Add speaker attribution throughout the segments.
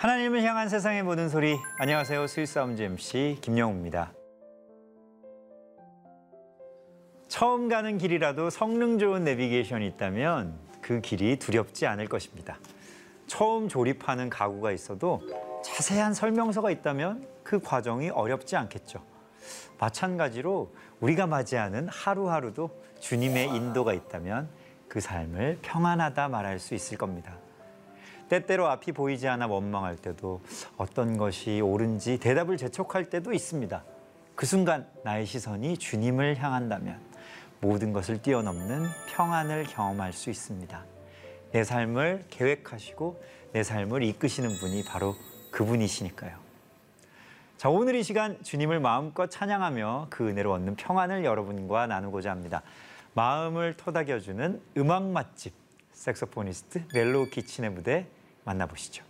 Speaker 1: 하나님을 향한 세상의 모든 소리. 안녕하세요. 스윗사운드 MC 김영우입니다. 처음 가는 길이라도 성능 좋은 내비게이션이 있다면 그 길이 두렵지 않을 것입니다. 처음 조립하는 가구가 있어도 자세한 설명서가 있다면 그 과정이 어렵지 않겠죠. 마찬가지로 우리가 맞이하는 하루하루도 주님의 인도가 있다면 그 삶을 평안하다 말할 수 있을 겁니다. 때때로 앞이 보이지 않아 원망할 때도 어떤 것이 옳은지 대답을 재촉할 때도 있습니다. 그 순간 나의 시선이 주님을 향한다면 모든 것을 뛰어넘는 평안을 경험할 수 있습니다. 내 삶을 계획하시고 내 삶을 이끄시는 분이 바로 그분이시니까요. 자, 오늘 이 시간 주님을 마음껏 찬양하며 그 은혜로 얻는 평안을 여러분과 나누고자 합니다. 마음을 토닥여주는 음악 맛집 색소포니스트 멜로우 키친의 무대 만나보시죠.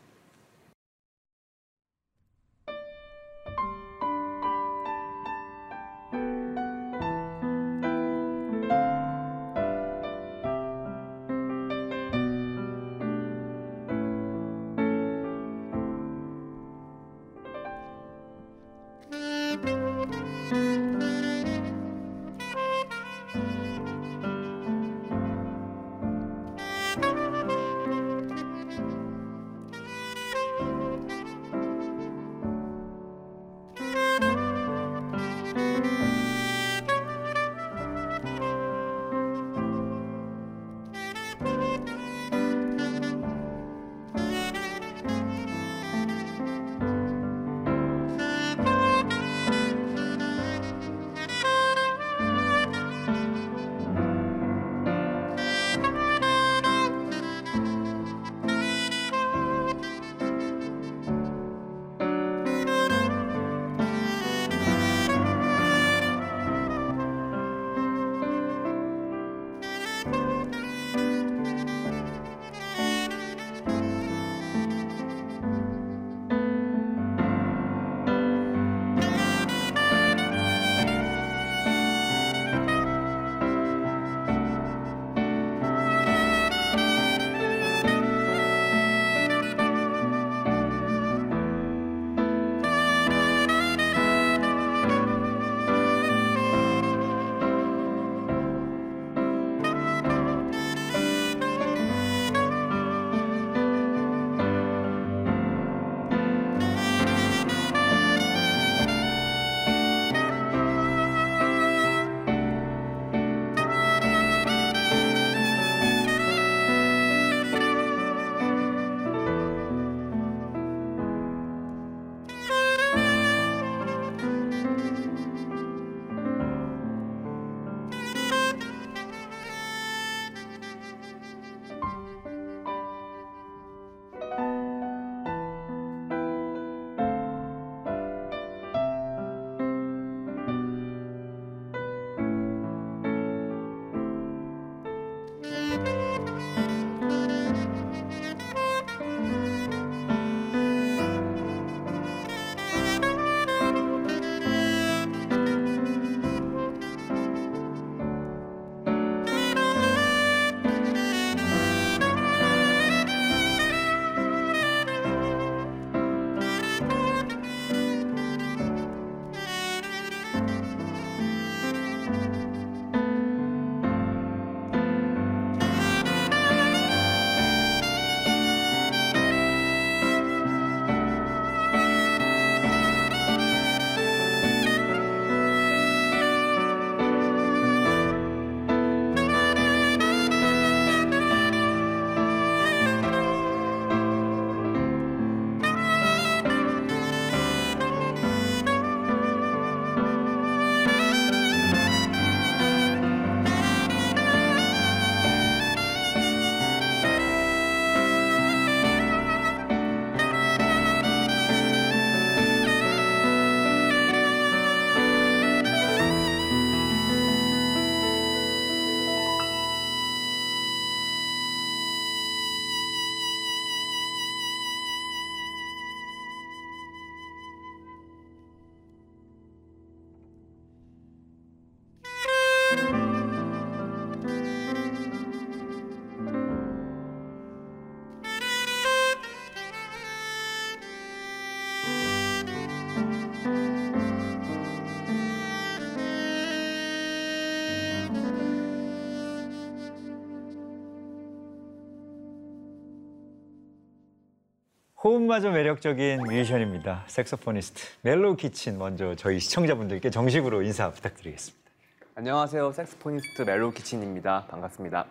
Speaker 1: 호흡마저 매력적인 뮤지션입니다. 색소포니스트 멜로우 키친 먼저 저희 시청자분들께 정식으로 인사 부탁드리겠습니다.
Speaker 2: 안녕하세요. 색스포니스트 멜로우 키친입니다. 반갑습니다.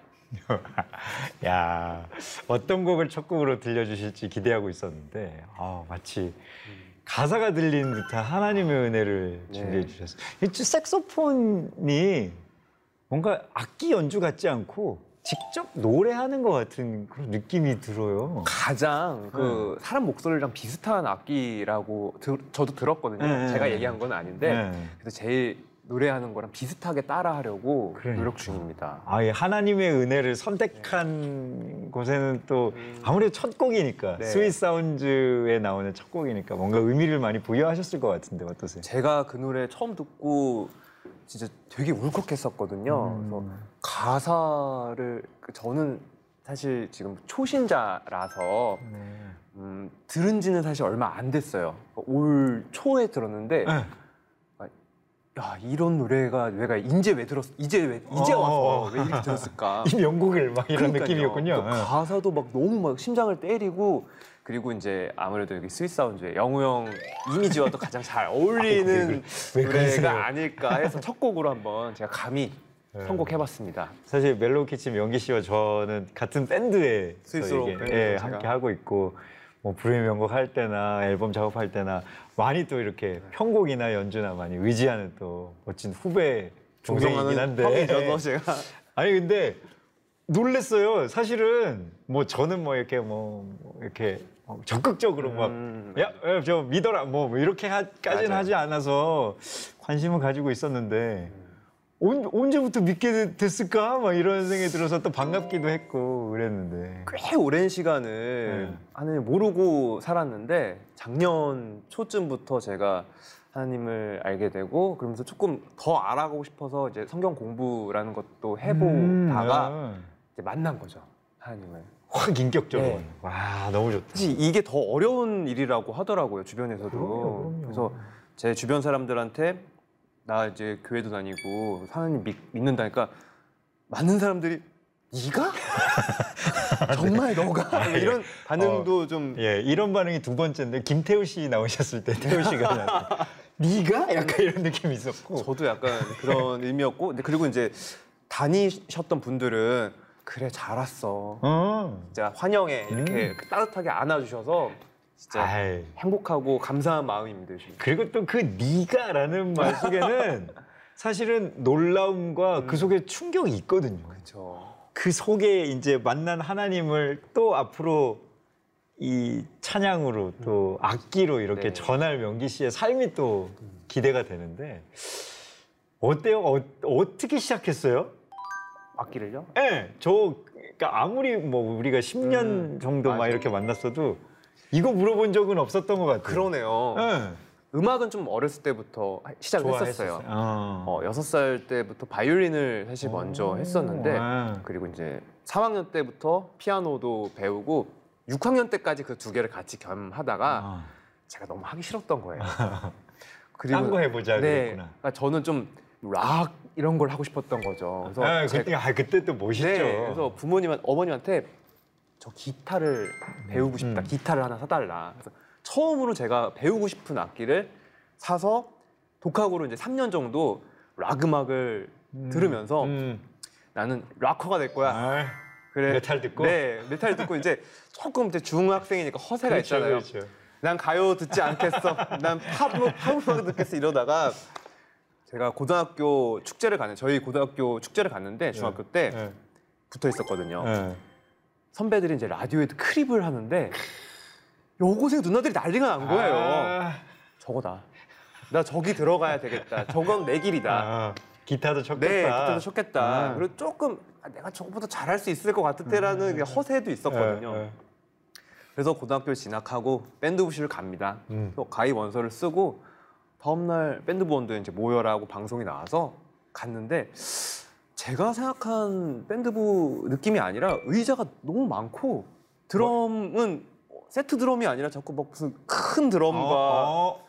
Speaker 1: 야 어떤 곡을 첫 곡으로 들려주실지 기대하고 있었는데 아, 마치 가사가 들리는 듯한 하나님의 은혜를 준비해
Speaker 2: 네.
Speaker 1: 주셨어요. 이 색소폰이 뭔가 악기 연주 같지 않고 직접 노래하는 것 같은 그런 느낌이 들어요.
Speaker 2: 가장 그 사람 목소리랑 비슷한 악기라고 들- 저도 들었거든요.
Speaker 1: 네,
Speaker 2: 제가
Speaker 1: 네.
Speaker 2: 얘기한 건 아닌데
Speaker 1: 네.
Speaker 2: 그래서 제일 노래하는 거랑 비슷하게 따라하려고
Speaker 1: 그러니까.
Speaker 2: 노력 중입니다.
Speaker 1: 아, 이 하나님의 은혜를 선택한 것에는 또 아무래도 첫 곡이니까
Speaker 2: 네.
Speaker 1: 스윗 사운즈에 나오는 첫 곡이니까 뭔가 의미를 많이 부여하셨을 것 같은데 어떠세요?
Speaker 2: 제가 그 노래 처음 듣고 진짜 되게 울컥했었거든요. 그래서 가사를 그 저는 사실 지금 초신자라서
Speaker 1: 네.
Speaker 2: 음, 들은 지는 사실 얼마 안 됐어요. 올 초에 들었는데
Speaker 1: 네.
Speaker 2: 야 이런 노래가 내가 이제 왜 들었 이제 왜 이제
Speaker 1: 어,
Speaker 2: 와서
Speaker 1: 어.
Speaker 2: 왜 이렇게 들었을까?
Speaker 1: 이 명곡을 막 이런
Speaker 2: 그러니까요.
Speaker 1: 느낌이었군요.
Speaker 2: 그 가사도 막 너무 막 심장을 때리고 그리고 이제 아무래도 여기 스윗 사운드의 영우 형 이미지와도 가장 잘 어울리는
Speaker 1: 왜 그래- 왜 그러세요?
Speaker 2: 노래가 아닐까 해서 첫 곡으로 한번 제가 감히
Speaker 1: 네.
Speaker 2: 선곡해봤습니다.
Speaker 1: 사실 Mellow Kitchen 명기 씨와 저는 같은 밴드에 Sweet Sorrow
Speaker 2: 밴드
Speaker 1: 예,
Speaker 2: 제가.
Speaker 1: 함께 하고 있고 뭐 불후의 명곡 할 때나 앨범 작업할 때나 많이 또 이렇게 편곡이나 연주나 많이 의지하는 또 멋진 후배 동생이긴 한데
Speaker 2: 형이죠, 제가.
Speaker 1: 아니 근데 놀랬어요. 사실은 뭐 저는 뭐 이렇게 뭐 이렇게 어, 적극적으로
Speaker 2: 음,
Speaker 1: 막 야 저 믿어라 뭐 이렇게 하까지는
Speaker 2: 맞아요.
Speaker 1: 하지 않아서 관심을 가지고 있었는데 언, 언제부터 믿게 되- 됐을까 막 이런 생각이 들어서 또 반갑기도 했고 그랬는데
Speaker 2: 꽤 오랜 시간을
Speaker 1: 네.
Speaker 2: 하나님 모르고 살았는데 작년 초쯤부터 제가 하나님을 알게 되고 그러면서 조금 더 알아가고 싶어서 이제 성경 공부라는 것도 해보다가
Speaker 1: 음,
Speaker 2: 이제 만난 거죠 하나님을.
Speaker 1: 확 인격적으로
Speaker 2: 네.
Speaker 1: 와 너무 좋다.
Speaker 2: 사실 이게 더 어려운 일이라고 하더라고요 주변에서도.
Speaker 1: 그럼요, 그럼요.
Speaker 2: 래서 제 주변 사람들한테 나 이제 교회도 다니고 하나님 믿, 믿는다니까 많은 사람들이 네가 정말 너가 뭐 이런 반응도
Speaker 1: 좀예 이런 반응이 두 번째인데 김태우 씨 나오셨을 때 태우 씨가 네가 약간 이런 느낌이 있었고
Speaker 2: 저도 약간 그런 의미였고 근데 그리고 이제 다니셨던 분들은 그래 잘 왔어
Speaker 1: 어.
Speaker 2: 진짜 환영해 이렇게 따뜻하게 안아주셔서 진짜
Speaker 1: 아이.
Speaker 2: 행복하고 감사한 마음입니다 요즘.
Speaker 1: 그리고 또 그 네가라는 말 속에는 사실은 놀라움과 그 속에 충격이 있거든요.
Speaker 2: 그렇죠.
Speaker 1: 그 속에 이제 만난 하나님을 또 앞으로 이 찬양으로 또 악기로 이렇게
Speaker 2: 네.
Speaker 1: 전할 명기 씨의 삶이 또 기대가 되는데 어때요? 어, 어떻게 시작했어요?
Speaker 2: 악기를요?
Speaker 1: 예, 저 그러니까 아무리 뭐 우리가 10년
Speaker 2: 음,
Speaker 1: 정도 막. 이렇게 만났어도 이거 물어본 적은 없었던 것 같아요.
Speaker 2: 그러네요.
Speaker 1: 예.
Speaker 2: 음악은 좀 어렸을 때부터 시작을.
Speaker 1: 했었어요.
Speaker 2: 어.
Speaker 1: 어,
Speaker 2: 여섯 살 때부터 바이올린을 사실 먼저 했었는데
Speaker 1: 아.
Speaker 2: 그리고 이제 3학년 때부터 피아노도 배우고 6학년 때까지 그 두 개를 같이 겸하다가
Speaker 1: 아.
Speaker 2: 제가 너무 하기 싫었던 거예요.
Speaker 1: 딴거 해보자
Speaker 2: 네,
Speaker 1: 그랬구나.
Speaker 2: 그러니까 저는 좀 락 이런 걸 하고 싶었던 거죠. 그래서
Speaker 1: 아,
Speaker 2: 제가-
Speaker 1: 그때, 아, 그때 또 멋있죠.
Speaker 2: 네, 그래서 부모님 어머님한테 저 기타를 배우고 싶다.
Speaker 1: 음.
Speaker 2: 기타를 하나 사달라. 그래서 처음으로 제가 배우고 싶은 악기를 사서 독학으로 이제 3년 정도 락 음악을 들으면서
Speaker 1: 음.
Speaker 2: 나는 락커가 될 거야.
Speaker 1: 아,
Speaker 2: 그래.
Speaker 1: 메탈 듣고?
Speaker 2: 네, 메탈 듣고 이제 조금 이제 중학생이니까 허세가
Speaker 1: 그렇죠,
Speaker 2: 있잖아요.
Speaker 1: 그렇죠.
Speaker 2: 난 가요 듣지 않겠어. 난 팝, 팝 음악 듣겠어. 이러다가 제가 고등학교 축제를 가는 저희 고등학교 축제를 갔는데 중학교 때
Speaker 1: 네.
Speaker 2: 붙어 있었거든요.
Speaker 1: 네.
Speaker 2: 선배들이 이제 라디오에 크립을 하는데 여고생 누나들이 난리가 난 거예요.
Speaker 1: 아,
Speaker 2: 저거다. 나 저기 들어가야 되겠다. 저건 내 길이다.
Speaker 1: 아, 기타도 쳤겠다.
Speaker 2: 네, 그때도 좋겠다.
Speaker 1: 아.
Speaker 2: 그리고 조금 아, 내가 저거보다 잘할 수 있을 것 같을 때라는 그냥 허세도 있었거든요.
Speaker 1: 네, 네.
Speaker 2: 그래서 고등학교를 진학하고 밴드부실을 갑니다.
Speaker 1: 음.
Speaker 2: 또 가입 원서를 쓰고 다음날 밴드부원들 이제 모여라고 방송이 나와서 갔는데 제가 생각한 밴드부 느낌이 아니라 의자가 너무 많고 드럼은 세트 드럼이 아니라 자꾸 막 무슨 큰 드럼과
Speaker 1: 어, 어,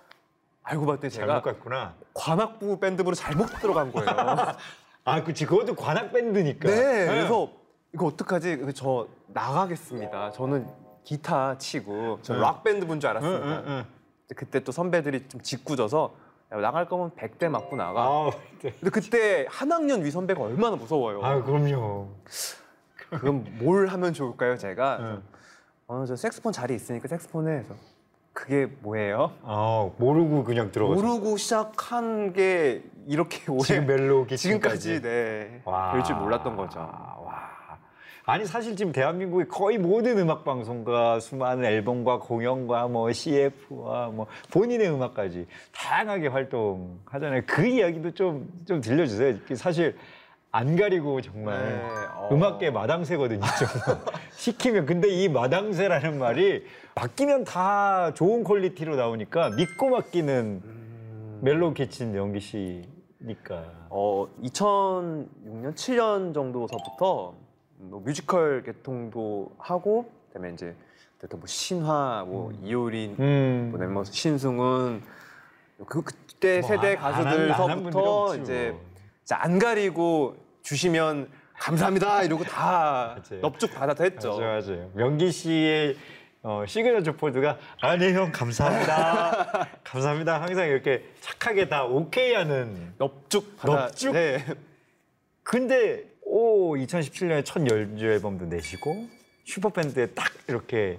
Speaker 2: 알고 봤더니
Speaker 1: 잘못
Speaker 2: 제가
Speaker 1: 갔구나.
Speaker 2: 관악부 밴드부로 잘못 들어간 거예요.
Speaker 1: 아, 그치. 그것도 관악 밴드니까.
Speaker 2: 네, 그래서 이거 어떡하지? 저 나가겠습니다. 저는 기타 치고 저
Speaker 1: 응.
Speaker 2: 락 밴드 분 줄 알았습니다.
Speaker 1: 응, 응, 응.
Speaker 2: 그때 또 선배들이 좀 짓궂어서 야, 나갈 거면 100대 맞고 나가.
Speaker 1: 아, 네.
Speaker 2: 근데 그때 한 학년 위 선배가 얼마나 무서워요.
Speaker 1: 아, 그럼요.
Speaker 2: 그럼 뭘 하면 좋을까요, 제가?
Speaker 1: 응.
Speaker 2: 어, 저 색스폰 자리 있으니까 색스폰에 해서 그게 뭐예요?
Speaker 1: 아, 모르고 그냥 들어가서
Speaker 2: 모르고 시작한 게 이렇게 오래
Speaker 1: 지금 멜로디
Speaker 2: 지금까지 네, 될줄 몰랐던 거죠.
Speaker 1: 와. 아니 사실 지금 대한민국의 거의 모든 음악 방송과 수많은 앨범과 공연과 뭐 CF와 뭐 본인의 음악까지 다양하게 활동하잖아요. 그 이야기도 좀 좀 들려주세요. 사실 안 가리고 정말
Speaker 2: 네, 어.
Speaker 1: 음악계 마당쇠거든요. 시키면 근데 이 마당쇠라는 말이 맡기면 다 좋은 퀄리티로 나오니까 믿고 맡기는
Speaker 2: 음.
Speaker 1: Mellow Kitchen 명기 씨니까.
Speaker 2: 어, 2006년, 7년 정도서부터 뭐 뮤지컬 계통도 하고 그다음에 이제 그때 뭐 신화, 뭐 이효린,
Speaker 1: 음.
Speaker 2: 그다음에 뭐 신승훈 그 그때
Speaker 1: 뭐
Speaker 2: 세대
Speaker 1: 안-
Speaker 2: 가수들서부터 이제
Speaker 1: 뭐.
Speaker 2: 안 가리고 주시면 감사합니다 이러고 다
Speaker 1: 맞아요.
Speaker 2: 넙죽 받아서 했죠.
Speaker 1: 맞아요, 맞아요. 명기 씨의 어, 시그너처 포드가 아, 네, 형, 감사합니다. 감사합니다. 항상 이렇게 착하게 다 오케이 하는.
Speaker 2: 넙죽 받아.
Speaker 1: 넙죽?
Speaker 2: 네.
Speaker 1: 근데, 오, 2017년에 첫 연주 앨범도 내시고, 슈퍼밴드에 딱 이렇게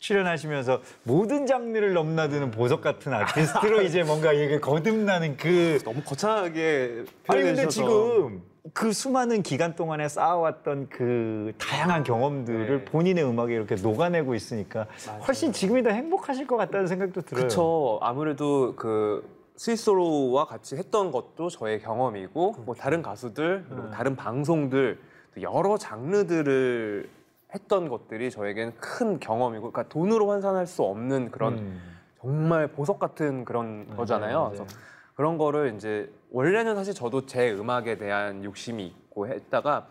Speaker 1: 출연하시면서 모든 장르를 넘나드는 보석 같은 아티스트로 이제 뭔가 이게 거듭나는 그
Speaker 2: 너무 거창하게
Speaker 1: 아니 근데 지금 그 수많은 기간 동안에 쌓아왔던 그 다양한 경험들을
Speaker 2: 네.
Speaker 1: 본인의 음악에 이렇게 녹아내고 있으니까
Speaker 2: 맞아요.
Speaker 1: 훨씬 지금이 더 행복하실 것 같다는 생각도 들어요.
Speaker 2: 그쵸. 아무래도 그 스위스로와 같이 했던 것도 저의 경험이고 뭐 다른 가수들 그리고
Speaker 1: 음.
Speaker 2: 다른 방송들 또 여러 장르들을 했던 것들이 저에겐 큰 경험이고 그러니까 돈으로 환산할 수 없는 그런
Speaker 1: 음.
Speaker 2: 정말 보석 같은 그런
Speaker 1: 맞아요,
Speaker 2: 거잖아요.
Speaker 1: 맞아요.
Speaker 2: 그래서 그런 거를 이제 원래는 사실 저도 제 음악에 대한 욕심이 있고 했다가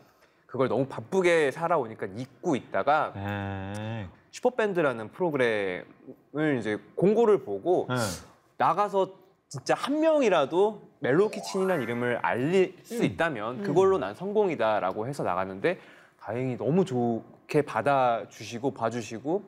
Speaker 2: 그걸 너무 바쁘게 살아오니까 잊고 있다가
Speaker 1: 아,
Speaker 2: 슈퍼밴드라는 프로그램을 이제 공고를 보고
Speaker 1: 응.
Speaker 2: 나가서 진짜 한 명이라도 멜로우 키친이라는 이름을 알릴 수 있다면 그걸로 난 성공이다라고 해서 나갔는데 다행히 너무 좋게 받아주시고 봐주시고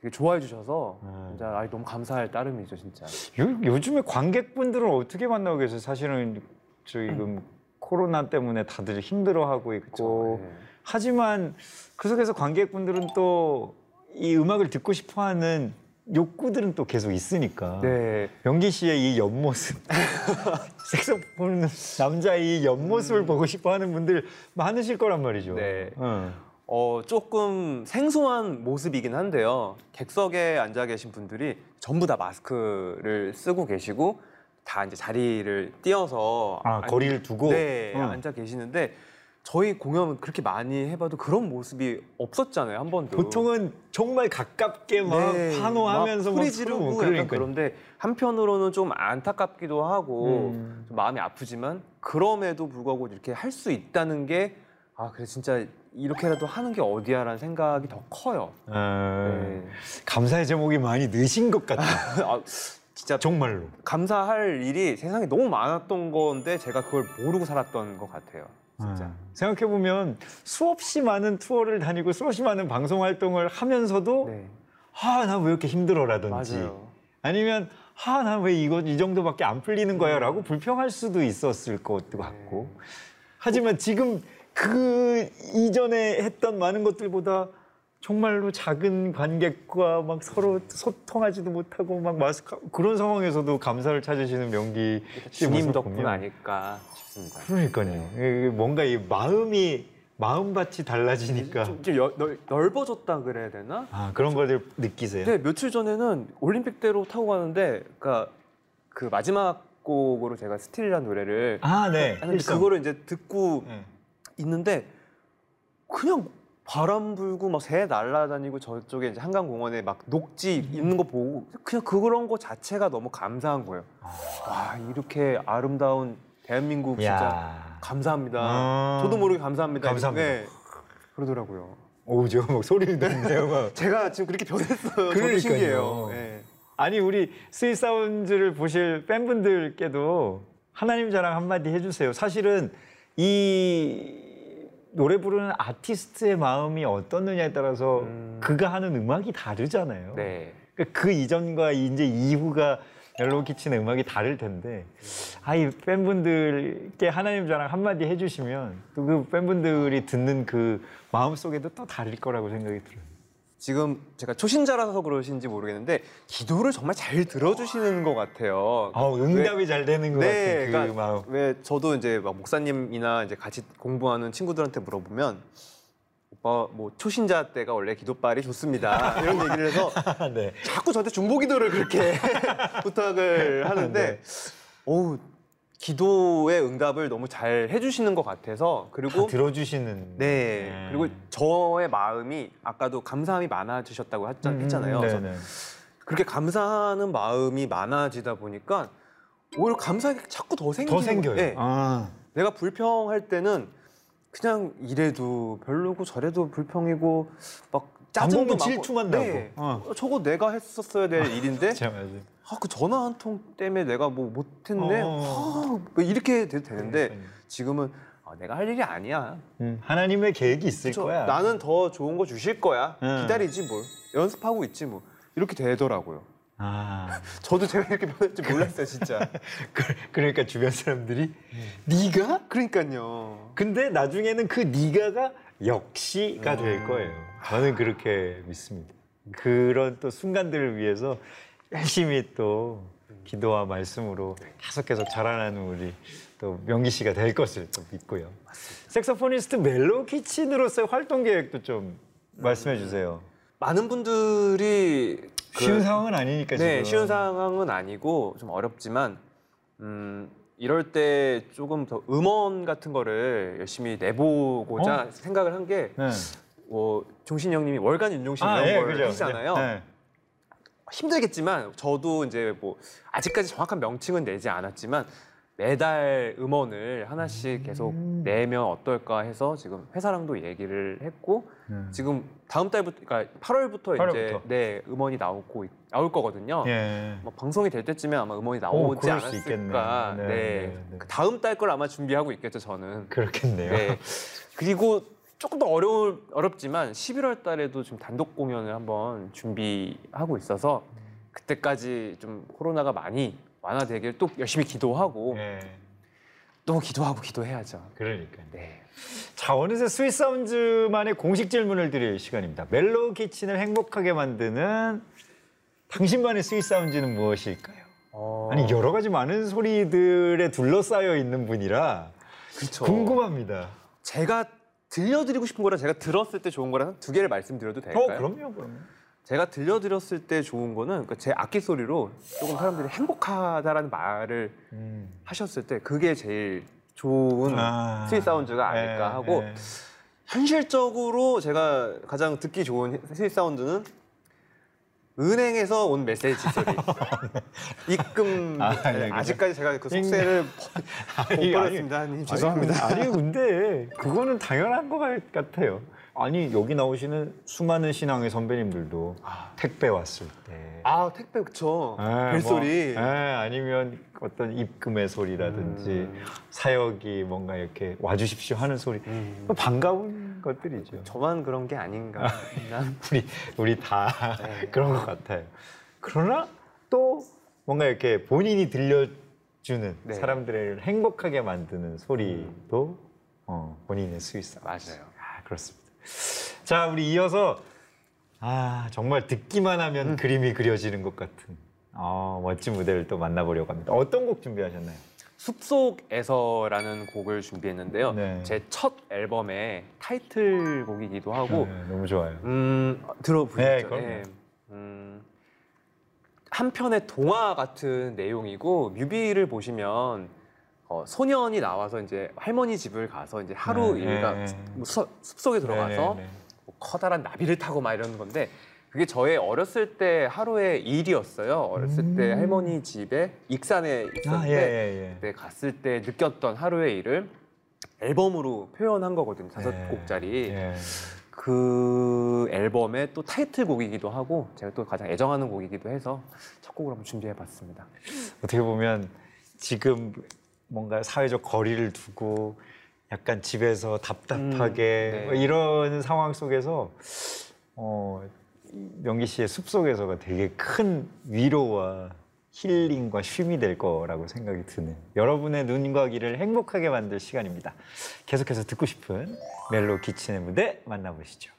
Speaker 2: 되게 좋아해 주셔서
Speaker 1: 음.
Speaker 2: 진짜 아, 너무 감사할 따름이죠 진짜.
Speaker 1: 요, 요즘에 관객분들은 어떻게 만나고 계세요? 사실은 지금 코로나 때문에 다들 힘들어하고 있고
Speaker 2: 네.
Speaker 1: 하지만 그 속에서 관객분들은 또 이 음악을 듣고 싶어하는 욕구들은 또 계속 있으니까
Speaker 2: 네.
Speaker 1: 명기 씨의 이 옆모습, 색소폰 남자의 이 옆모습을 보고 싶어 하는 분들 많으실 거란 말이죠.
Speaker 2: 네.
Speaker 1: 어.
Speaker 2: 어, 조금 생소한 모습이긴 한데요. 객석에 앉아 계신 분들이 전부 다 마스크를 쓰고 계시고 다 이제 자리를 띄어서
Speaker 1: 아
Speaker 2: 앉-
Speaker 1: 거리를 두고.
Speaker 2: 네,
Speaker 1: 어.
Speaker 2: 앉아 계시는데 저희 공연 그렇게 많이 해봐도 그런 모습이 없었잖아요 한 번도.
Speaker 1: 보통은 정말 가깝게 막
Speaker 2: 네,
Speaker 1: 환호하면서 막막
Speaker 2: 소리 지르고
Speaker 1: 그러니까.
Speaker 2: 그런데 한편으로는 좀 안타깝기도 하고
Speaker 1: 음.
Speaker 2: 좀 마음이 아프지만 그럼에도 불구하고 이렇게 할 수 있다는 게 아 그래 진짜 이렇게라도 하는 게 어디야라는 생각이 더 커요.
Speaker 1: 어,
Speaker 2: 네.
Speaker 1: 감사의 제목이 많이 느신 것 같다.
Speaker 2: 아, 진짜
Speaker 1: 정말로.
Speaker 2: 감사할 일이 세상에 너무 많았던 건데 제가 그걸 모르고 살았던 것 같아요. 진짜.
Speaker 1: 생각해 보면 수없이 많은 투어를 다니고 수없이 많은 방송 활동을 하면서도
Speaker 2: 네,
Speaker 1: 아 나 왜 이렇게 힘들어라든지
Speaker 2: 맞아요.
Speaker 1: 아니면 아 나 왜 이거 이 정도밖에 안 풀리는 거야 라고 불평할 수도 있었을 것도 같고. 하지만 지금 그 이전에 했던 많은 것들보다 정말로 작은 관객과 막 서로 소통하지도 못하고 막 마스크 그런 상황에서도 감사를 찾으시는 명기 씨
Speaker 2: 주님
Speaker 1: 모습
Speaker 2: 덕분
Speaker 1: 보면
Speaker 2: 아닐까 싶습니다.
Speaker 1: 그러니까요. 이게 뭔가 이 마음이 마음밭이 달라지니까
Speaker 2: 좀, 좀 여- 넓, 넓어졌다 그래야 되나?
Speaker 1: 아 그런 거를 느끼세요.
Speaker 2: 네, 며칠 전에는 올림픽대로 타고 가는데, 그러니까 그 마지막 곡으로 제가 스틸이라는 노래를
Speaker 1: 아 네.
Speaker 2: 하는데. 그거를 이제 듣고
Speaker 1: 네.
Speaker 2: 있는데 그냥 바람 불고 막 새 날아다니고 저쪽에 이제 한강 공원에 막 녹지 있는 거 보고 그냥 그런 거 자체가 너무 감사한 거예요. 와 이렇게 아름다운 대한민국 진짜
Speaker 1: 야.
Speaker 2: 감사합니다.
Speaker 1: 아.
Speaker 2: 저도 모르게 감사합니다.
Speaker 1: 감사합니다.
Speaker 2: 네. 그러더라고요.
Speaker 1: 오 제가 막 소리 듣네요. 막.
Speaker 2: 제가 지금 그렇게 변했어요.
Speaker 1: 그러니까요.
Speaker 2: 신기해요. 네.
Speaker 1: 아니 우리 스윗 사운즈를 보실 팬분들께도 하나님 자랑 한마디 해주세요. 사실은 이 노래 부르는 아티스트의 마음이 어떻느냐에 따라서
Speaker 2: 음.
Speaker 1: 그가 하는 음악이 다르잖아요.
Speaker 2: 네.
Speaker 1: 그러니까 그 이전과 이제 이후가 멜로우 키친의 음악이 다를 텐데 아이 팬분들께 하나님 자랑 한마디 해주시면 또 그 팬분들이 듣는 그 마음 속에도 또 다를 거라고 생각이 들어요.
Speaker 2: 지금 제가 초신자라서 그러신지 모르겠는데 기도를 정말 잘 들어주시는 것 같아요.
Speaker 1: 아, 응답이 잘 되는 것 같은 그
Speaker 2: 그러니까
Speaker 1: 마음.
Speaker 2: 왜 저도 이제 막 목사님이나 이제 같이 공부하는 친구들한테 물어보면 오빠 뭐 초신자 때가 원래 기도빨이 좋습니다 이런 얘기를 해서
Speaker 1: 네.
Speaker 2: 자꾸 저한테 중보 기도를 그렇게 부탁을 하는데
Speaker 1: 네.
Speaker 2: 어우 기도의 응답을 너무 잘 해주시는 것 같아서
Speaker 1: 다
Speaker 2: 그리고
Speaker 1: 들어주시는.
Speaker 2: 네 그리고 저의 마음이 아까도 감사함이 많아지셨다고 했-
Speaker 1: 음,
Speaker 2: 했잖아요. 그래서
Speaker 1: 네네.
Speaker 2: 그렇게 감사하는 마음이 많아지다 보니까 오히려 감사하게 자꾸 더 생기는
Speaker 1: 더 생겨요.
Speaker 2: 네.
Speaker 1: 아,
Speaker 2: 내가 불평할 때는 그냥 이래도 별로고 저래도 불평이고 막 짜증도
Speaker 1: 질투만 나고.
Speaker 2: 네.
Speaker 1: 어.
Speaker 2: 어, 저거 내가 했었어야 될 일인데
Speaker 1: 맞아요.
Speaker 2: 아, 그 전화 한 통 때문에 내가 뭐 못했네
Speaker 1: 어.
Speaker 2: 아, 뭐 이렇게 돼도 되는데. 지금은 아, 내가 할 일이 아니야
Speaker 1: 음, 하나님의 계획이 있을
Speaker 2: 그쵸?
Speaker 1: 거야.
Speaker 2: 나는 더 좋은 거 주실 거야
Speaker 1: 응.
Speaker 2: 기다리지 뭘 연습하고 있지 뭐 이렇게 되더라고요
Speaker 1: 아,
Speaker 2: 저도 제가 이렇게 변할 줄 몰랐어요 진짜
Speaker 1: 그, 그러니까 주변 사람들이 네가?
Speaker 2: 그러니까요
Speaker 1: 근데 나중에는 그 네가가 역시가 될 거예요. 저는 그렇게 믿습니다. 그런 또 순간들을 위해서 열심히 또 기도와 말씀으로 계속 계속 자라나는 우리 또 명기 씨가 될 것을 또 믿고요. 색소포니스트 멜로 키친으로서의 활동 계획도 좀 말씀해 주세요.
Speaker 2: 많은 분들이 그-
Speaker 1: 쉬운 상황은 아니니까 지금.
Speaker 2: 네, 쉬운 상황은 아니고 좀 어렵지만 음, 이럴 때 조금 더 음원 같은 거를 열심히 내보고자 생각을 한게
Speaker 1: 네.
Speaker 2: 뭐 종신 형님이 월간 윤종신 이런
Speaker 1: 예,
Speaker 2: 걸
Speaker 1: 그죠.
Speaker 2: 하시잖아요.
Speaker 1: 네.
Speaker 2: 힘들겠지만 저도 이제 뭐 아직까지 정확한 명칭은 내지 않았지만 매달 음원을 하나씩 계속
Speaker 1: 음.
Speaker 2: 내면 어떨까 해서 지금 회사랑도 얘기를 했고
Speaker 1: 음.
Speaker 2: 지금 다음 달부터 그러니까 8월부터,
Speaker 1: 8월부터.
Speaker 2: 이제 네 음원이 나오고 있- 나올 거거든요.
Speaker 1: 예.
Speaker 2: 뭐 방송이 될 때쯤에 아마 음원이
Speaker 1: 오,
Speaker 2: 나오지
Speaker 1: 그럴 수
Speaker 2: 않았을까.
Speaker 1: 있겠네요.
Speaker 2: 네.
Speaker 1: 네, 네, 네.
Speaker 2: 그 다음 달 걸 아마 준비하고 있겠죠 저는.
Speaker 1: 그렇겠네요.
Speaker 2: 네. 그리고 조금 더 어려울 어렵지만 11월 달에도 좀 단독 공연을 한번 준비하고 있어서 그때까지 좀 코로나가 많이 완화되길 또 열심히 기도하고
Speaker 1: 예.
Speaker 2: 또 기도하고 기도해야죠.
Speaker 1: 그러니까요.
Speaker 2: 네.
Speaker 1: 자, 어느새 Sweet Sounds만의 공식 질문을 드릴 시간입니다. Mellow Kitchen을 행복하게 만드는 당신만의 스윗 사운즈는 무엇일까요?
Speaker 2: 어,
Speaker 1: 아니 여러 가지 많은 소리들에 둘러싸여 있는 분이라
Speaker 2: 그쵸.
Speaker 1: 궁금합니다.
Speaker 2: 제가 들려드리고 싶은 거랑 제가 들었을 때 좋은 거랑 두 개를 말씀드려도 될까요?
Speaker 1: 어, 그럼요, 그럼요.
Speaker 2: 제가 들려드렸을 때 좋은 거는 그 제 악기 소리로 조금 사람들이 행복하다라는 말을
Speaker 1: 음.
Speaker 2: 하셨을 때 그게 제일 좋은
Speaker 1: 아.
Speaker 2: sweet 사운드가 아닐까
Speaker 1: 예,
Speaker 2: 하고
Speaker 1: 예.
Speaker 2: 현실적으로 제가 가장 듣기 좋은 sweet 사운드는 은행에서 온 메시지 소리. 입금
Speaker 1: 아,
Speaker 2: 네,
Speaker 1: 네, 그죠.
Speaker 2: 아직까지 제가 그 속세를 못 버렸습니다. 님 죄송합니다.
Speaker 1: 아니, 아니 근데 그거는 당연한 것 같- 같아요. 아니 여기 나오시는 수많은 신앙의 선배님들도 택배 왔을 때
Speaker 2: 아 택배 그쵸.
Speaker 1: 예,
Speaker 2: 벨소리.
Speaker 1: 뭐, 예, 아니면 어떤 입금의 소리라든지
Speaker 2: 음.
Speaker 1: 사역이 뭔가 이렇게 와주십시오 하는 소리
Speaker 2: 음.
Speaker 1: 반가운 것들이죠.
Speaker 2: 저만 그런 게 아닌가. 난
Speaker 1: 우리 우리 다
Speaker 2: 네.
Speaker 1: 그런 것 같아요. 그러나 또 뭔가 이렇게 본인이 들려주는
Speaker 2: 네.
Speaker 1: 사람들을 행복하게 만드는 소리도 어, 본인의 스위스.
Speaker 2: 맞아요.
Speaker 1: 아, 그렇습니다. 자, 우리 이어서 아 정말 듣기만 하면
Speaker 2: 음.
Speaker 1: 그림이 그려지는 것 같은 어, 멋진 무대를 또 만나보려고 합니다. 어떤 곡 준비하셨나요?
Speaker 2: 숲속에서라는 곡을 준비했는데요.
Speaker 1: 네.
Speaker 2: 제첫 앨범의 타이틀곡이기도 하고
Speaker 1: 네, 너무 좋아요.
Speaker 2: 음,
Speaker 1: 네,
Speaker 2: 들어보셨죠?
Speaker 1: 그럼요.
Speaker 2: 음, 한편의 동화 같은 내용이고 뮤비를 보시면 어, 소년이 나와서 이제 할머니 집을 가서 이제 하루
Speaker 1: 네,
Speaker 2: 일과
Speaker 1: 네.
Speaker 2: 뭐 수- 숲속에 들어가서
Speaker 1: 네, 네,
Speaker 2: 뭐 커다란 나비를 타고 막 이러는 건데 그게 저의 어렸을 때 하루의 일이었어요. 어렸을 때
Speaker 1: 음.
Speaker 2: 할머니 집에 익산에
Speaker 1: 네.
Speaker 2: 있었는데
Speaker 1: 아, 예, 예, 예.
Speaker 2: 그때 갔을 때 느꼈던 하루의 일을 앨범으로 표현한 거거든요. 다섯
Speaker 1: 예,
Speaker 2: 곡짜리.
Speaker 1: 예.
Speaker 2: 그 앨범의 또 타이틀곡이기도 하고 제가 또 가장 애정하는 곡이기도 해서 첫 곡을 한번 준비해 봤습니다.
Speaker 1: 어떻게 보면 지금 뭔가 사회적 거리를 두고 약간 집에서 답답하게
Speaker 2: 음, 네.
Speaker 1: 뭐 이런 상황 속에서 어, 명기 씨의 숲속에서가 되게 큰 위로와 힐링과 쉼이 될 거라고 생각이 드네요. 여러분의 눈과 귀를 행복하게 만들 시간입니다. 계속해서 듣고 싶은 멜로 키친의 무대 만나보시죠.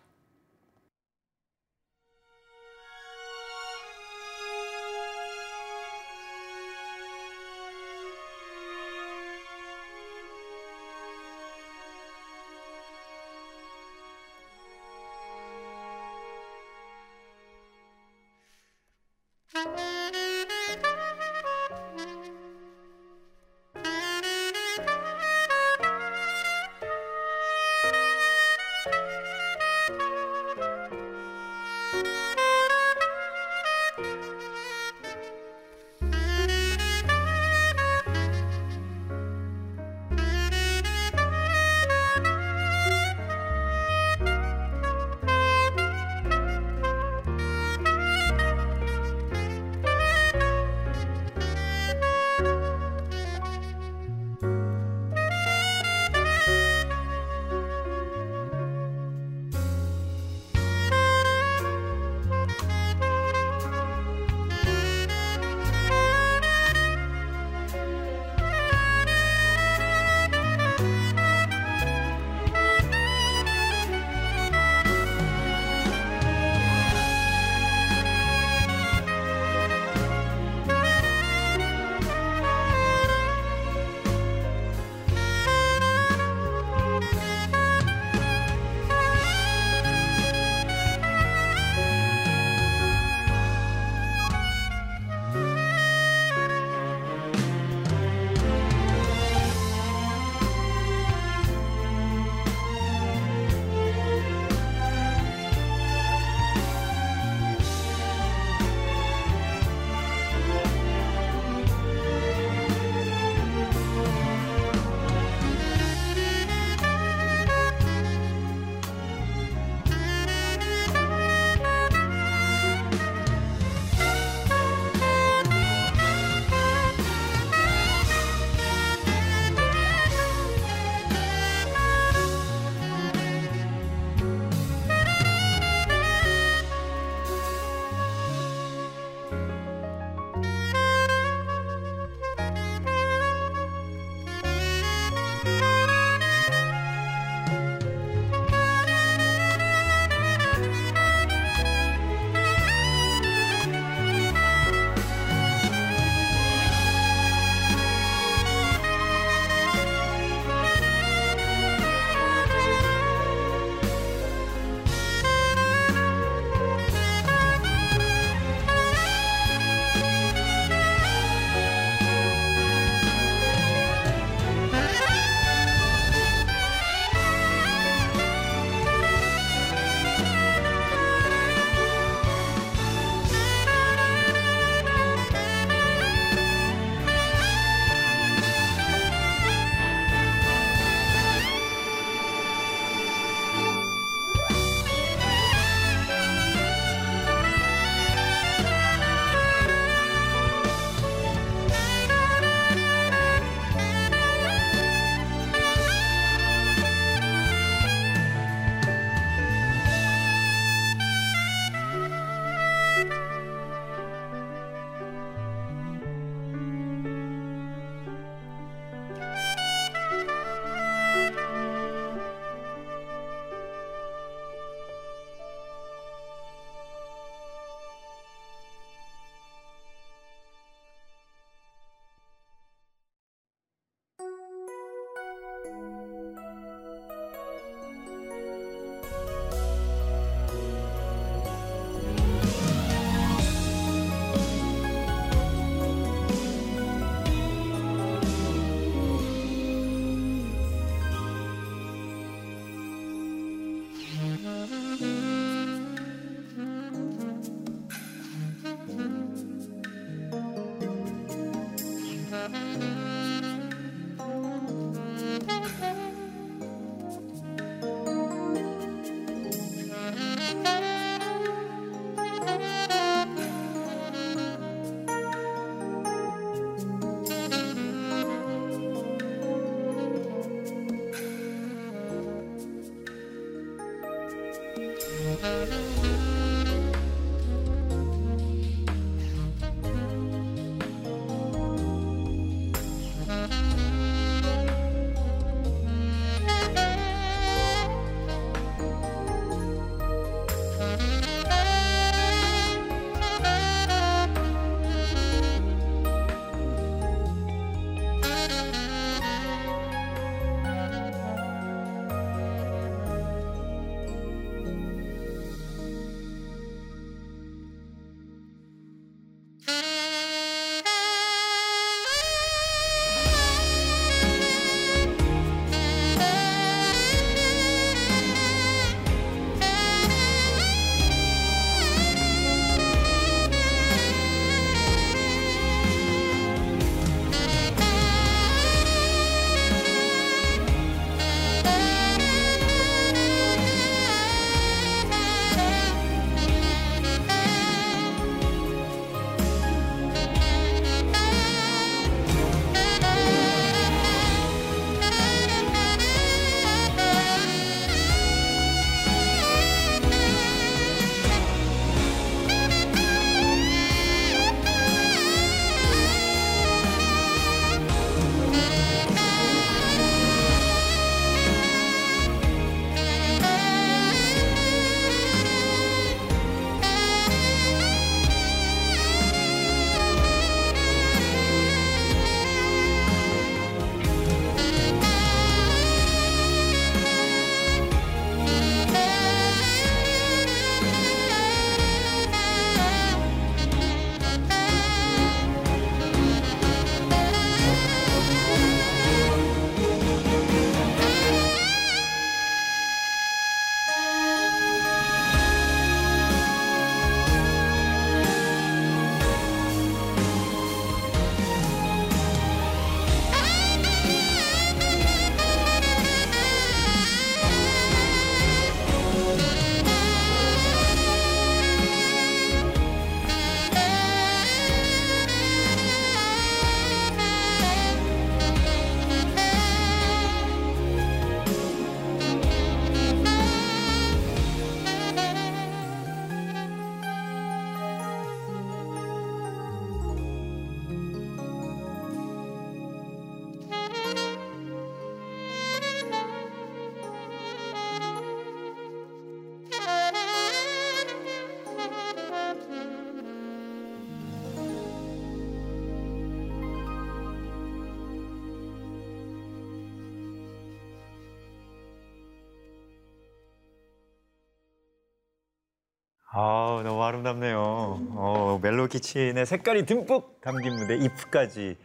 Speaker 1: 아 너무 아름답네요. 어, 멜로 키친의 색깔이 듬뿍 담긴 무대 이프까지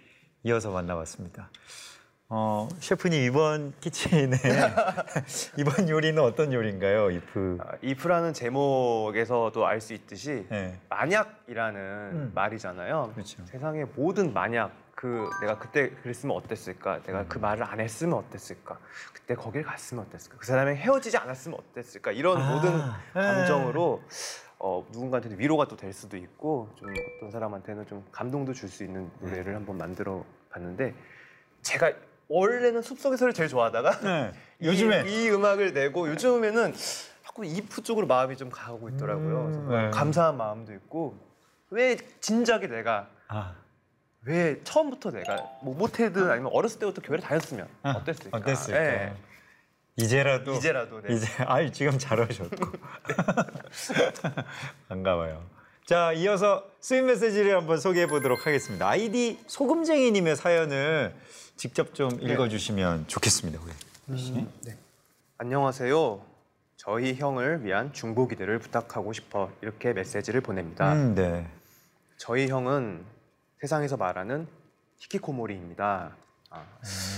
Speaker 1: 이어서 만나봤습니다. 어, 셰프님 이번 키친의 이번 요리는 어떤 요리인가요, 이프?
Speaker 2: 아, 이프라는 제목에서도 알 수 있듯이
Speaker 1: 네.
Speaker 2: 만약이라는
Speaker 1: 음.
Speaker 2: 말이잖아요.
Speaker 1: 그렇죠.
Speaker 2: 세상의 모든 만약 그 내가 그때 그랬으면 어땠을까? 내가 그 말을 안 했으면 어땠을까? 그때 거길 갔으면 어땠을까? 그 사람이 헤어지지 않았으면 어땠을까? 이런
Speaker 1: 아,
Speaker 2: 모든
Speaker 1: 네.
Speaker 2: 감정으로 어, 누군가한테는 위로가 또 될 수도 있고 좀 어떤 사람한테는 좀 감동도 줄 수 있는 노래를 한번 만들어 봤는데 제가 원래는 숲속에서를 제일 좋아하다가
Speaker 1: 네.
Speaker 2: 이-
Speaker 1: 요즘에
Speaker 2: 이, 음악을 내고 요즘에는 자꾸 이프 쪽으로 마음이 좀 가고 있더라고요.
Speaker 1: 음, 네.
Speaker 2: 감사한 마음도 있고 왜 진작에 내가
Speaker 1: 아,
Speaker 2: 왜 처음부터 내가 뭐 모태든 아니면 어렸을 때부터 교회를 다녔으면
Speaker 1: 아,
Speaker 2: 어땠을까?
Speaker 1: 어땠을까?
Speaker 2: 예.
Speaker 1: 이제라도
Speaker 2: 이제라도 네.
Speaker 1: 이제 아이 지금 잘하셨고 반가워요. 자 이어서 sweet 메시지를 한번 소개해 보도록 하겠습니다. 아이디 소금쟁이님의 사연을 직접 좀
Speaker 2: 네.
Speaker 1: 읽어주시면 좋겠습니다. 우리. 씨.
Speaker 2: 안녕하세요. 저희 형을 위한 중보 기도를 부탁하고 싶어 이렇게 메시지를 보냅니다.
Speaker 1: 음, 네.
Speaker 2: 저희 형은 세상에서 말하는 히키코모리입니다. 아,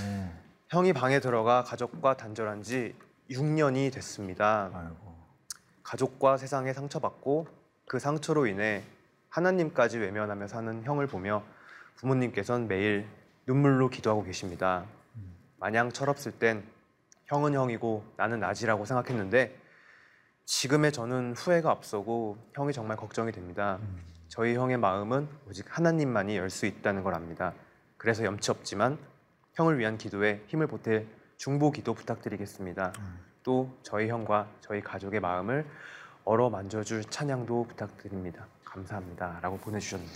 Speaker 1: 음,
Speaker 2: 형이 방에 들어가 가족과 단절한 지 6년이 됐습니다.
Speaker 1: 아이고.
Speaker 2: 가족과 세상에 상처받고 그 상처로 인해 하나님까지 외면하며 사는 형을 보며 부모님께선 매일 눈물로 기도하고 계십니다. 마냥 철없을 땐 형은 형이고 나는 나지라고 생각했는데 지금의 저는 후회가 앞서고 형이 정말 걱정이 됩니다. 저희 형의 마음은 오직 하나님만이 열 수 있다는 걸 압니다. 그래서 염치 없지만 형을 위한 기도에 힘을 보탤 중보 기도 부탁드리겠습니다. 또 저희 형과 저희 가족의 마음을 얼어 만져줄 찬양도 부탁드립니다. 감사합니다라고 보내주셨네요.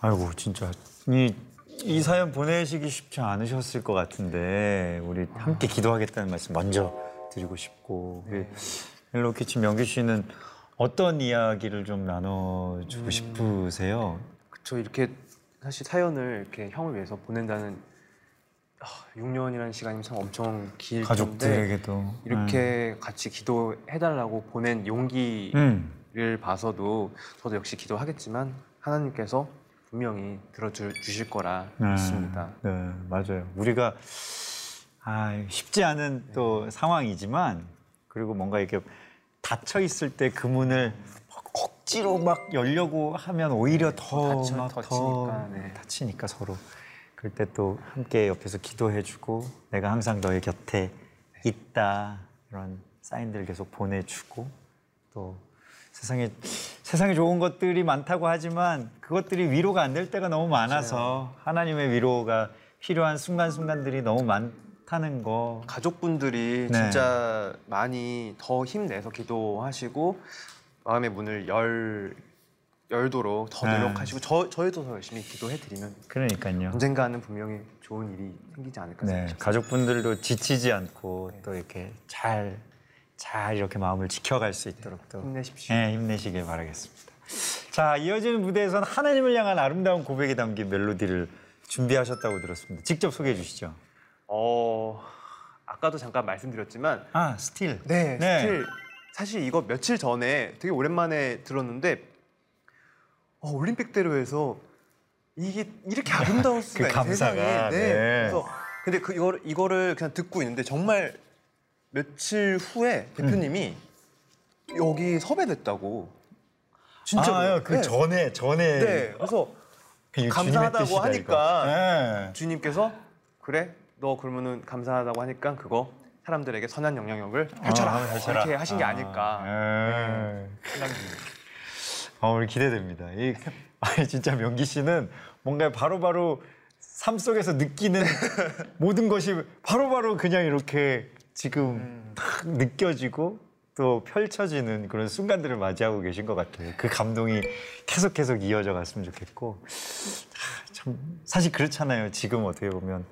Speaker 1: 아이고 진짜 이, 이 사연 보내시기 쉽지 않으셨을 것 같은데 우리 함께 기도하겠다는 말씀 먼저 드리고 싶고 우리 Mellow Kitchen 명기 씨는 어떤 이야기를 좀 나눠주고 싶으세요?
Speaker 2: 그쵸 이렇게 사실 사연을 이렇게 형을 위해서 보낸다는 6년이라는 시간이 참 엄청 길
Speaker 1: 가족들에게도
Speaker 2: 이렇게 같이 기도해달라고 보낸 용기를
Speaker 1: 음.
Speaker 2: 봐서도 저도 역시 기도하겠지만 하나님께서 분명히 들어주실 거라
Speaker 1: 네.
Speaker 2: 믿습니다.
Speaker 1: 네, 맞아요. 우리가 아, 쉽지 않은 또 상황이지만 그리고 뭔가 이렇게 닫혀 있을 때 그 문을 억지로 막 열려고 하면 오히려 더
Speaker 2: 닫혀-
Speaker 1: 막
Speaker 2: 닫히니까,
Speaker 1: 더
Speaker 2: 네.
Speaker 1: 닫히니까 서로 그럴 때또 함께 옆에서 기도해주고 내가 항상 너의 곁에 있다 이런 사인들을 계속 보내주고 또 세상에 세상에 좋은 것들이 많다고 하지만 그것들이 위로가 안 될 때가 너무 많아서 하나님의 위로가 필요한 순간순간들이 너무 많다는 거.
Speaker 2: 가족분들이
Speaker 1: 네.
Speaker 2: 진짜 많이 더 힘내서 기도하시고 마음의 문을 열 열도록 더
Speaker 1: 네.
Speaker 2: 노력하시고 저 저희도 더 열심히 기도해 드리면
Speaker 1: 그러니까요.
Speaker 2: 언젠가는 분명히 좋은 일이 생기지 않을까
Speaker 1: 네,
Speaker 2: 생각합니다.
Speaker 1: 가족분들도 지치지 않고 또 이렇게 잘, 잘 이렇게 마음을 지켜갈 수 있도록 또
Speaker 2: 힘내십시오.
Speaker 1: 네, 힘내시길 바라겠습니다. 자, 이어지는 무대에선 하나님을 향한 아름다운 고백이 담긴 멜로디를 준비하셨다고 들었습니다. 직접 소개해 주시죠.
Speaker 2: 어 아까도 잠깐 말씀드렸지만
Speaker 1: 아, Still.
Speaker 2: 네,
Speaker 1: 네.
Speaker 2: Still 사실 이거 며칠 전에 되게 오랜만에 들었는데 어, 올림픽 대로에서 이게 이렇게 아름다울 수가
Speaker 1: 그
Speaker 2: 있는 세상에.
Speaker 1: 네.
Speaker 2: 그래서 근데 그 이거를 이거를 그냥 듣고 있는데 정말 며칠 후에 대표님이 여기 섭외됐다고 진짜
Speaker 1: 아, 그 전에, 전에.
Speaker 2: 네. 그래서
Speaker 1: 이게
Speaker 2: 감사하다고
Speaker 1: 뜻이다,
Speaker 2: 하니까
Speaker 1: 이거. 네.
Speaker 2: 주님께서 그래 너 그러면은 감사하다고 하니까 그거 사람들에게 선한 영향력을 펼쳐라
Speaker 1: 아.
Speaker 2: 이렇게 하신 게 아닐까
Speaker 1: 네.
Speaker 2: 생각이 듭니다.
Speaker 1: 아, 오늘 기대됩니다. 이, 아니, 진짜 명기 씨는 뭔가 바로바로 삶 속에서 느끼는 모든 것이 바로바로 그냥 이렇게 지금 탁 느껴지고 또 펼쳐지는 그런 순간들을 맞이하고 계신 것 같아요. 그 감동이 계속 계속 이어져 갔으면 좋겠고. 아, 참, 사실 그렇잖아요. 지금 어떻게 보면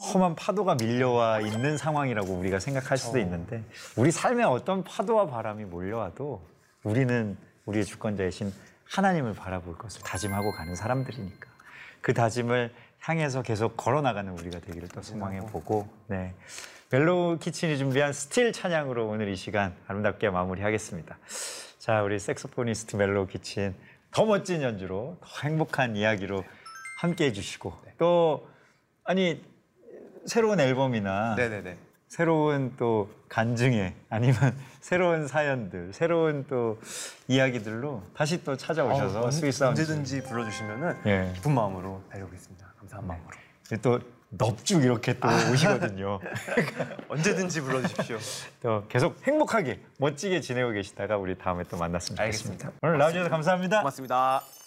Speaker 1: 험한 파도가 밀려와 있는 상황이라고 우리가 생각할 수도 있는데 우리 삶에 어떤 파도와 바람이 몰려와도 우리는 우리의 주권자이신 하나님을 바라볼 것을 다짐하고 가는 사람들이니까 그 다짐을 향해서 계속 걸어나가는 우리가 되기를 또 소망해 보고 네 Mellow Kitchen이 준비한 Still 찬양으로 오늘 이 시간 아름답게 마무리하겠습니다. 자 우리 saxophonist Mellow Kitchen 더 멋진 연주로 더 행복한 이야기로 함께 해주시고 또 아니 새로운 앨범이나
Speaker 2: 네네네.
Speaker 1: 새로운 또 간증회 아니면 새로운 사연들, 새로운 또 이야기들로 다시 또 찾아오셔서
Speaker 2: 어,
Speaker 1: 사운드
Speaker 2: 언제든지 불러주시면은
Speaker 1: 예.
Speaker 2: 기쁜 마음으로 달려오겠습니다. 감사한 마음으로.
Speaker 1: 또 넙죽 이렇게 또 오시거든요.
Speaker 2: 언제든지 불러주십시오.
Speaker 1: 또 계속 행복하게 멋지게 지내고 계시다가 우리 다음에 또 만났으면 좋겠습니다.
Speaker 2: 알겠습니다.
Speaker 1: 오늘 나와주셔서 감사합니다.
Speaker 2: 고맙습니다.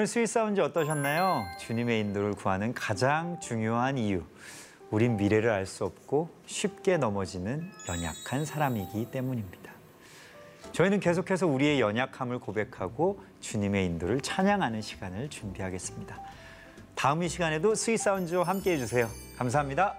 Speaker 1: 오늘 Sweet 사운드 어떠셨나요? 주님의 인도를 구하는 가장 중요한 이유. 우린 미래를 알 수 없고 쉽게 넘어지는 연약한 사람이기 때문입니다. 저희는 계속해서 우리의 연약함을 고백하고 주님의 인도를 찬양하는 시간을 준비하겠습니다. 다음 이 시간에도 Sweet 사운드와 함께 해주세요. 감사합니다.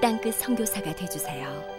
Speaker 3: 땅끝 선교사가 되주세요.